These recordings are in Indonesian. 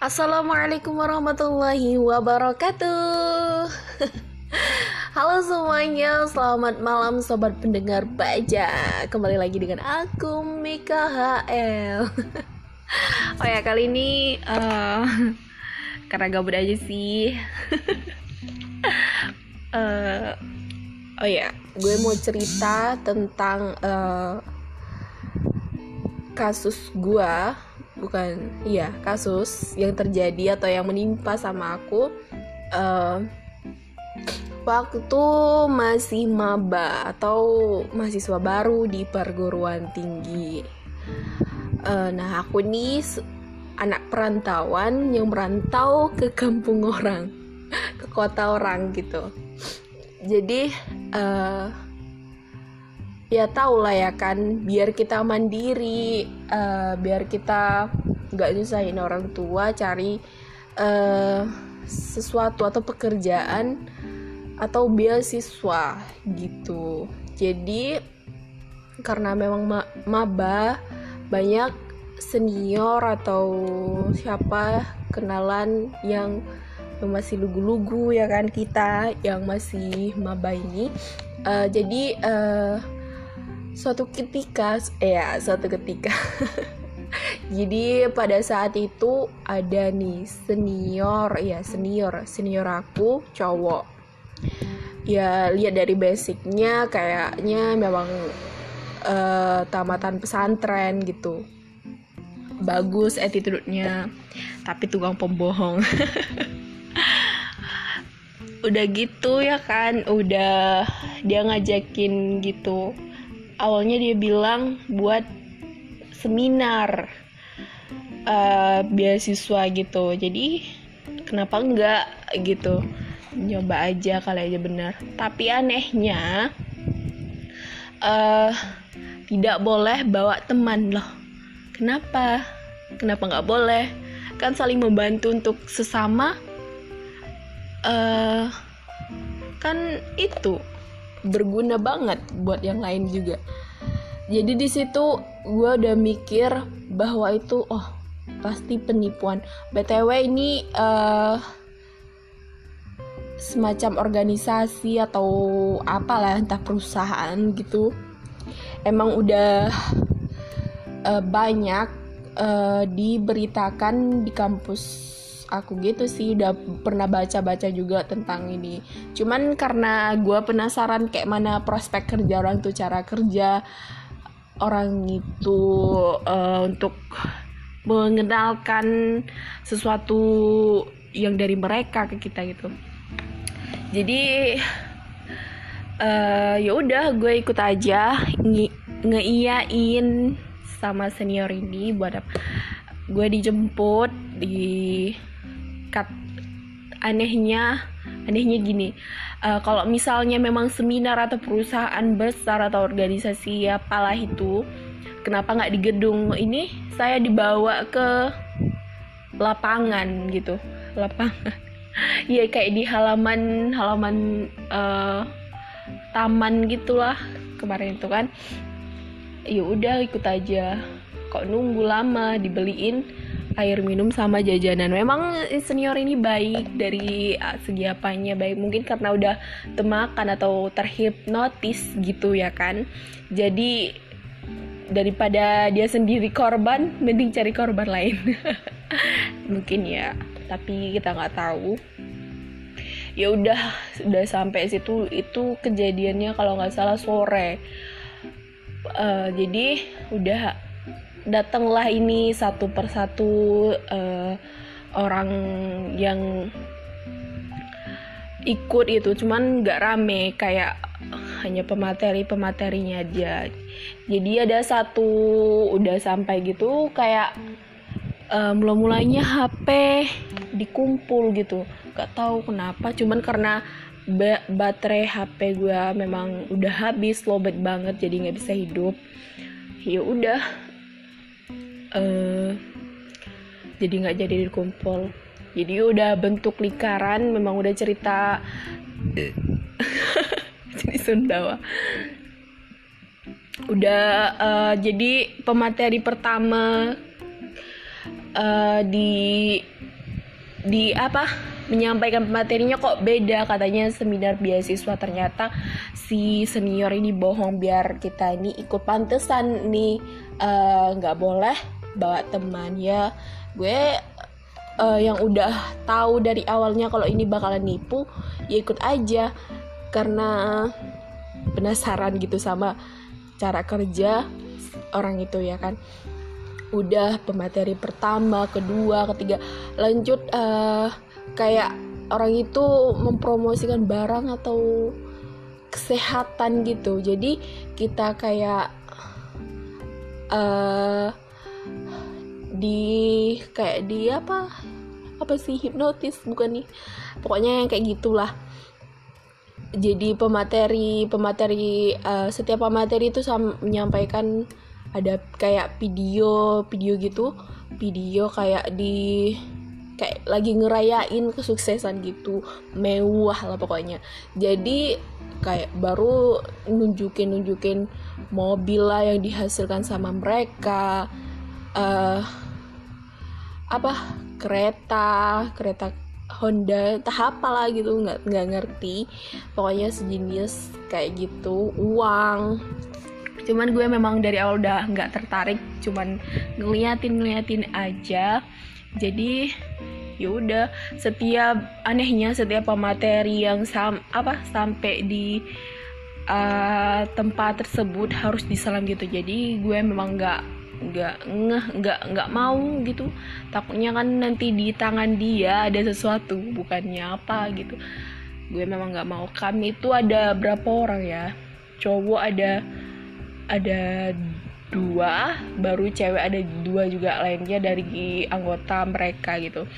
Assalamualaikum warahmatullahi wabarakatuh. Halo semuanya, selamat malam sobat pendengar baja. Kembali lagi dengan aku Mika HL Oh ya kali ini uh, Karena gabut aja sih. Uh, Oh ya, gue mau cerita tentang uh, Kasus gue bukan iya kasus yang terjadi atau yang menimpa sama aku uh, waktu masih maba atau mahasiswa baru di perguruan tinggi. Uh, nah aku nih anak perantauan yang merantau ke kampung orang ke kota orang gitu. Jadi uh, ya tau lah ya kan biar kita mandiri uh, biar kita nggak nyusahin orang tua cari uh, sesuatu atau pekerjaan atau beasiswa gitu. Jadi karena memang ma maba banyak senior atau siapa kenalan yang masih lugu-lugu ya kan kita yang masih maba ini uh, jadi uh, suatu ketika ya suatu ketika. Jadi pada saat itu ada nih senior ya senior senior aku cowok. Ya lihat dari basicnya kayaknya memang uh, tamatan pesantren gitu. Bagus attitude-nya tapi tukang pembohong. Udah gitu ya kan udah dia ngajakin gitu awalnya dia bilang buat seminar uh, beasiswa gitu. Jadi kenapa enggak gitu? Nyoba aja kali aja benar tapi anehnya uh, tidak boleh bawa teman loh. Kenapa? Kenapa nggak boleh? Kan saling membantu untuk sesama uh, kan itu berguna banget buat yang lain juga. Jadi di situ gue udah mikir bahwa itu oh pasti penipuan. Btw ini uh, semacam organisasi atau apalah entah perusahaan gitu emang udah uh, banyak uh, diberitakan di kampus aku gitu sih udah pernah baca-baca juga tentang ini. Cuman karena gue penasaran kayak mana prospek kerja orang tuh cara kerja orang itu uh, untuk mengenalkan sesuatu yang dari mereka ke kita gitu. Jadi uh, ya udah gue ikut aja nge sama senior ini buat gue dijemput di kat anehnya anehnya gini. Uh, kalau misalnya memang seminar atau perusahaan besar atau organisasi apalah itu kenapa nggak di gedung? Ini saya dibawa ke lapangan gitu. Lapangan. Ya kayak di halaman halaman uh, taman gitulah kemarin itu kan. Ya udah ikut aja. Kok nunggu lama? Dibeliin air minum sama jajanan. Memang senior ini baik dari ah, segi apanya baik mungkin karena udah temakan atau terhipnotis gitu ya kan. Jadi daripada dia sendiri korban, mending cari korban lain. mungkin ya, tapi kita nggak tahu. Ya udah, udah sampai situ itu kejadiannya kalau nggak salah sore. Uh, jadi udah datanglah ini satu persatu uh, orang yang ikut itu. Cuman nggak rame kayak hanya pemateri pematerinya aja. Jadi ada satu udah sampai gitu kayak uh, mula mulanya HP dikumpul gitu. Nggak tahu kenapa cuman karena ba baterai HP gue memang udah habis lobet banget jadi nggak bisa hidup. Ya udah uh, jadi nggak jadi dikumpul. Jadi udah bentuk lingkaran memang udah cerita. Jadi Sundawa. Udah uh, jadi pemateri pertama uh, di di apa? Menyampaikan materinya kok beda katanya seminar beasiswa. Ternyata si senior ini bohong biar kita ini ikut pantesan nih. Nggak uh, boleh bawa teman ya. Gue uh, yang udah tahu dari awalnya kalau ini bakalan nipu ya ikut aja. Karena penasaran gitu sama cara kerja orang itu ya kan. Udah pemateri pertama kedua ketiga. Lanjut uh, kayak orang itu mempromosikan barang atau kesehatan gitu. Jadi kita kayak uh, di kayak di apa apa sih hipnotis bukan nih. Pokoknya yang kayak gitulah. Jadi pemateri pemateri uh, setiap pemateri itu menyampaikan ada kayak video video gitu. Video kayak di kayak lagi ngerayain kesuksesan gitu. Mewah lah pokoknya. Jadi kayak baru nunjukin nunjukin mobil lah yang dihasilkan sama mereka. Uh, apa kereta kereta Honda tahap apa lah gitu nggak nggak ngerti. Pokoknya sejenis kayak gitu uang. Cuman gue memang dari awal udah nggak tertarik cuman ngeliatin ngeliatin aja. Jadi ya udah setiap anehnya setiap materi yang sam apa sampai di uh, tempat tersebut harus disalam gitu. Jadi gue memang nggak nggak ngeh nggak nggak mau gitu. Takutnya kan nanti di tangan dia ada sesuatu bukannya apa gitu. Gue memang nggak mau. Kami itu ada berapa orang ya? Cowok ada ada dua baru cewek ada dua juga lainnya dari anggota mereka gitu.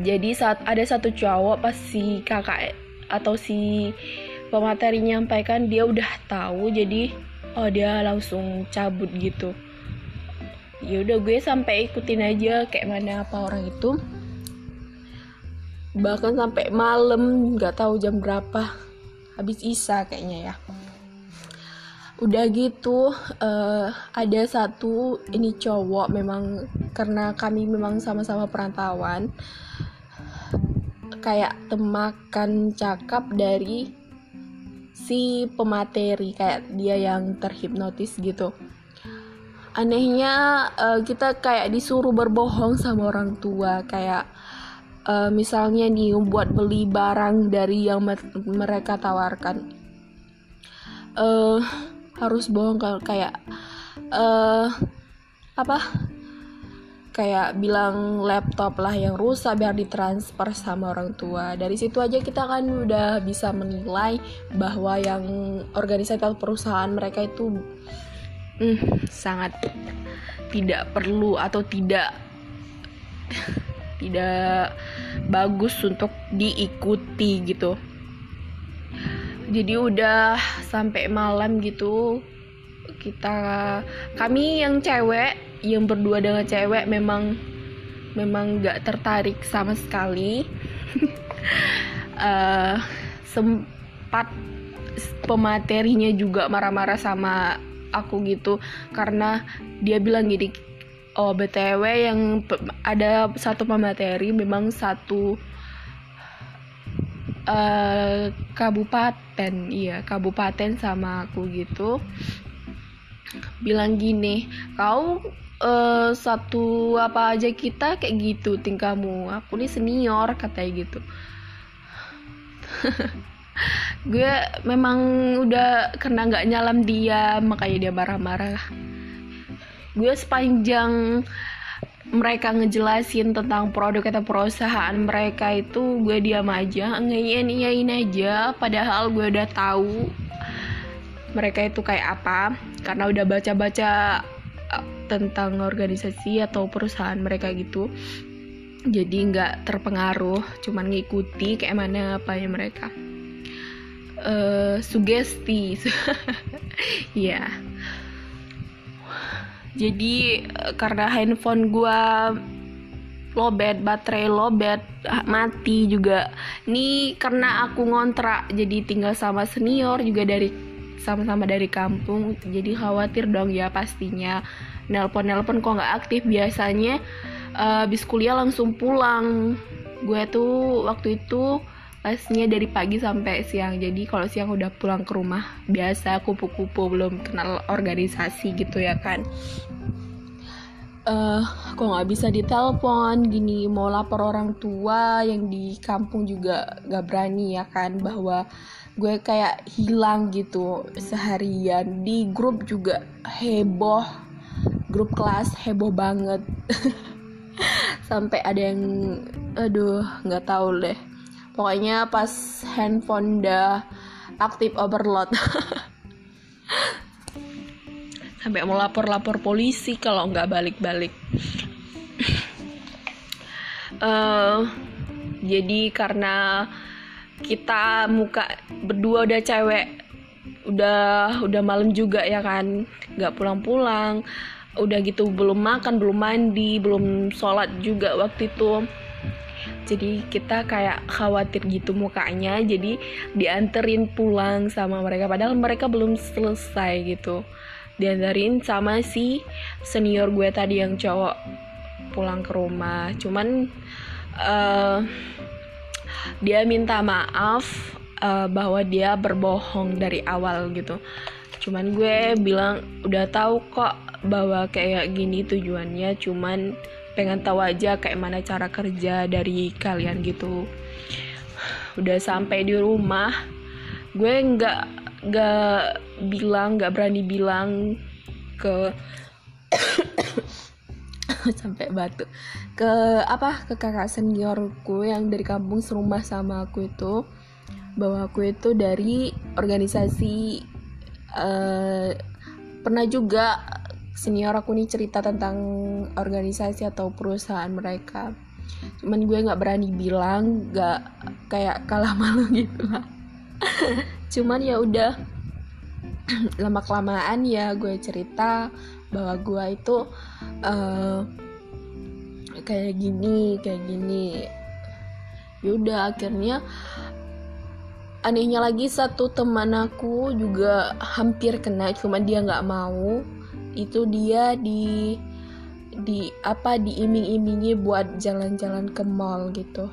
Jadi saat ada satu cowok pas si kakak atau si pemateri nyampaikan dia udah tahu jadi oh dia langsung cabut gitu ya udah gue sampai ikutin aja kayak mana apa orang itu. Bahkan sampai malam nggak tahu jam berapa habis isa kayaknya ya. Udah gitu uh, ada satu ini cowok memang karena kami memang sama-sama perantauan kayak temakan cakap dari si pemateri kayak dia yang terhipnotis gitu anehnya uh, kita kayak disuruh berbohong sama orang tua. Kayak uh, misalnya nih buat beli barang dari yang mereka tawarkan. Uh, harus bohong kalau kayak uh, apa? Kayak bilang laptop lah yang rusak biar ditransfer sama orang tua. Dari situ aja kita kan udah bisa menilai bahwa yang organisasi atau perusahaan mereka itu hmm, sangat tidak perlu atau tidak tidak bagus untuk diikuti gitu. Jadi udah sampai malam gitu kita kami yang cewek yang berdua dengan cewek memang memang nggak tertarik sama sekali. Uh, sempat pematerinya juga marah-marah sama aku gitu. Karena dia bilang gini oh btw yang ada satu pemateri memang satu uh, kabupaten. Iya kabupaten sama aku gitu. Bilang gini kau uh, satu apa aja kita? Kayak gitu tingkahmu. Aku nih senior katanya gitu gue memang udah karena nggak nyalam dia makanya dia marah-marah gue sepanjang mereka ngejelasin tentang produk atau perusahaan mereka itu gue diam aja ngeyin iyain aja. Padahal gue udah tahu mereka itu kayak apa karena udah baca-baca uh, tentang organisasi atau perusahaan mereka gitu. Jadi nggak terpengaruh cuman ngikuti kayak mana apa ya mereka uh, sugesti. Ya jadi eh, karena handphone gue lobet baterai lobet ah, mati juga. Ini karena aku ngontrak jadi tinggal sama senior juga dari sama-sama dari kampung. Jadi khawatir dong ya pastinya. Nelpon nelpon kok nggak aktif biasanya. Uh, habis kuliah langsung pulang. Gue tuh waktu itu pasnya dari pagi sampai siang. Jadi kalau siang udah pulang ke rumah biasa kupu-kupu belum kenal organisasi gitu ya kan. Uh, kok nggak bisa ditelepon? Gini mau lapor orang tua yang di kampung juga gak berani ya kan bahwa gue kayak hilang gitu seharian. Di grup juga heboh grup kelas heboh banget. Sampai ada yang aduh nggak tahu deh pokoknya pas handphone dah aktif overload. Sampai mau lapor-lapor polisi kalau nggak balik-balik. Uh, jadi karena kita muka berdua udah cewek udah udah malam juga ya kan nggak pulang-pulang. Udah gitu belum makan belum mandi belum sholat juga waktu itu jadi kita kayak khawatir gitu mukanya jadi dianterin pulang sama mereka. Padahal mereka belum selesai gitu. Diantarin sama si senior gue tadi yang cowok pulang ke rumah. Cuman uh, dia minta maaf uh, bahwa dia berbohong dari awal gitu. Cuman gue bilang udah tahu kok bahwa kayak gini tujuannya cuman pengen tahu aja kayak mana cara kerja dari kalian gitu. Udah sampai di rumah gue nggak gak bilang gak berani bilang ke sampai batu. Ke apa? Ke kakak seniorku yang dari kampung serumah sama aku itu. Bahwa aku itu dari organisasi uh, pernah juga senior aku nih cerita tentang organisasi atau perusahaan mereka. Cuman gue nggak berani bilang nggak kayak kalah malu gitu lah. Cuman ya udah lama kelamaan ya gue cerita bahwa gue itu uh, kayak gini kayak gini. Yaudah akhirnya anehnya lagi satu teman aku juga hampir kena cuman dia nggak mau itu dia di di apa diiming-imingi buat jalan-jalan ke mall gitu.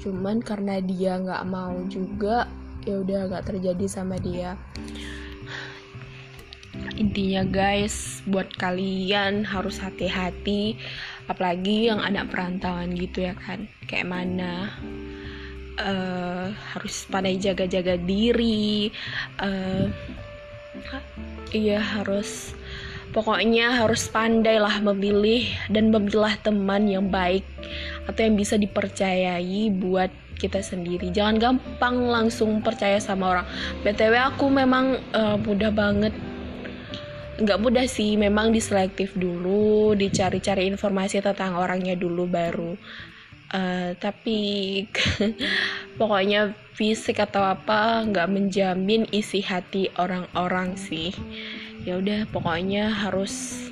Cuman karena dia nggak mau juga ya udah nggak terjadi sama dia. Intinya guys buat kalian harus hati-hati apalagi yang anak perantauan gitu ya kan. Kayak mana uh, harus pandai jaga-jaga diri uh, iya harus. Pokoknya harus pandai lah memilih dan memilah teman yang baik atau yang bisa dipercayai buat kita sendiri. Jangan gampang langsung percaya sama orang. Btw aku memang uh, mudah banget. Nggak mudah sih memang diselektif dulu dicari-cari informasi tentang orangnya dulu baru uh, tapi pokoknya fisik atau apa nggak menjamin isi hati orang-orang sih ya udah pokoknya harus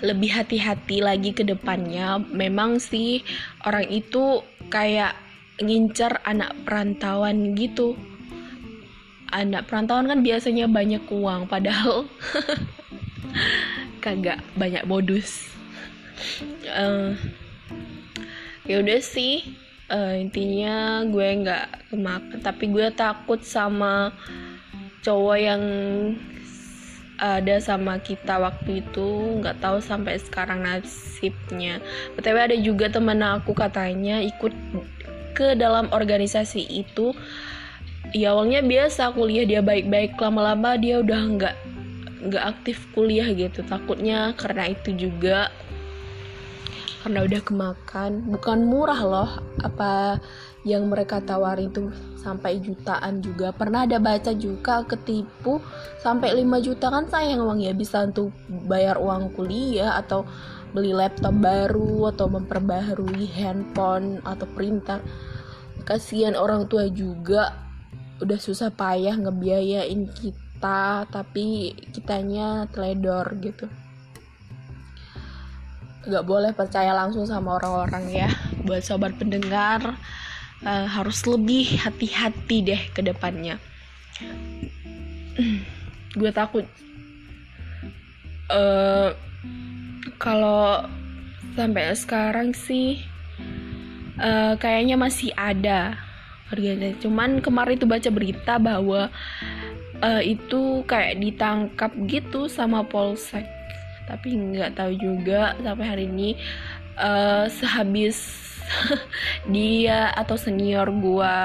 lebih hati-hati lagi ke depannya. Memang sih orang itu kayak ngincer anak perantauan gitu. Anak perantauan kan biasanya banyak uang, padahal kagak banyak modus. Uh, ya udah sih, uh, intinya gue nggak kemakan, tapi gue takut sama cowok yang ada sama kita waktu itu nggak tahu sampai sekarang nasibnya. Btw ada juga temen aku katanya ikut ke dalam organisasi itu. Ya awalnya biasa kuliah dia baik-baik lama-lama dia udah nggak nggak aktif kuliah gitu. Takutnya karena itu juga karena udah kemakan. Bukan murah loh. Apa yang mereka tawarin itu sampai jutaan juga. Pernah ada baca juga ketipu sampai 5 juta. Kan sayang uang ya bisa untuk bayar uang kuliah atau beli laptop baru atau memperbaharui handphone atau printer. Kasihan orang tua juga. Udah susah payah ngebiayain kita tapi kitanya teledor gitu gak boleh percaya langsung sama orang-orang ya. Buat sobat pendengar uh, harus lebih hati-hati deh ke depannya. Gue takut uh, kalau sampai sekarang sih uh, kayaknya masih ada organisasi cuman kemarin itu baca berita bahwa uh, itu kayak ditangkap gitu sama polsek tapi nggak tahu juga sampai hari ini uh, sehabis dia atau senior gue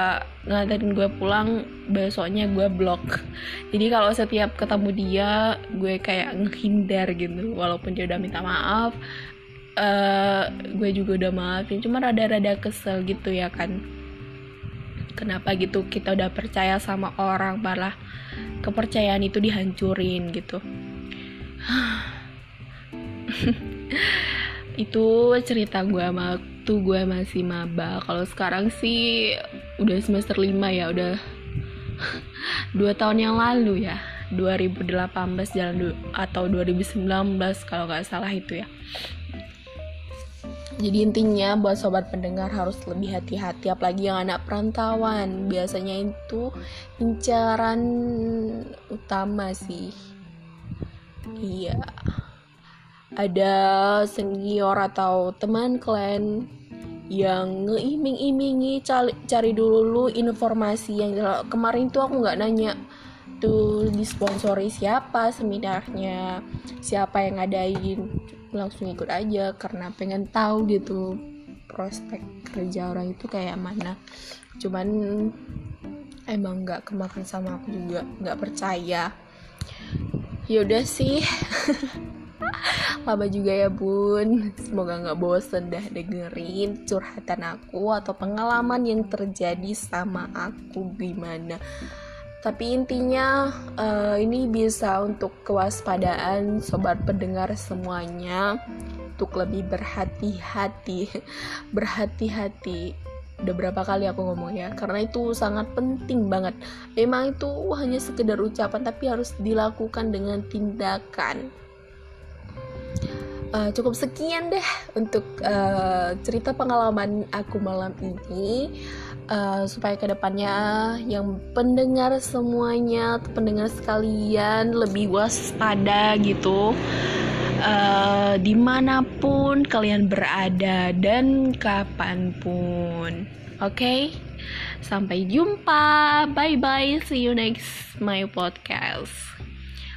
nganterin gue pulang besoknya gue blok. Jadi kalau setiap ketemu dia gue kayak ngehindar gitu. Walaupun dia udah minta maaf uh, gue juga udah maafin. Cuma rada-rada kesel gitu ya kan. Kenapa gitu kita udah percaya sama orang malah kepercayaan itu dihancurin gitu itu cerita gue waktu gue masih maba. Kalau sekarang sih udah semester 5 ya udah dua tahun yang lalu ya. 2018 jalan atau 2019 kalau nggak salah itu ya. Jadi intinya buat sobat pendengar harus lebih hati-hati apalagi yang anak perantauan. Biasanya itu incaran utama sih. Iya ada senior atau teman kalian yang ngeiming-imingi cari, cari dulu informasi yang kemarin tuh aku nggak nanya tuh disponsori siapa seminarnya siapa yang ngadain. Langsung ikut aja karena pengen tahu gitu prospek kerja orang itu kayak mana. Cuman emang nggak kemakan sama aku juga nggak percaya. Yaudah sih lama juga ya bun. Semoga nggak bosen dah dengerin curhatan aku atau pengalaman yang terjadi sama aku gimana. Tapi intinya uh, ini bisa untuk kewaspadaan sobat pendengar semuanya. Untuk lebih berhati-hati. Berhati-hati. Udah berapa kali aku ngomong ya? Karena itu sangat penting banget. Memang itu hanya sekedar ucapan tapi harus dilakukan dengan tindakan uh, cukup sekian deh untuk uh, cerita pengalaman aku malam ini. Uh, supaya ke depannya yang pendengar semuanya pendengar sekalian lebih waspada gitu. Uh, di mana pun kalian berada dan kapan pun. Oke? Okay? sampai jumpa. Bye bye see you next my podcast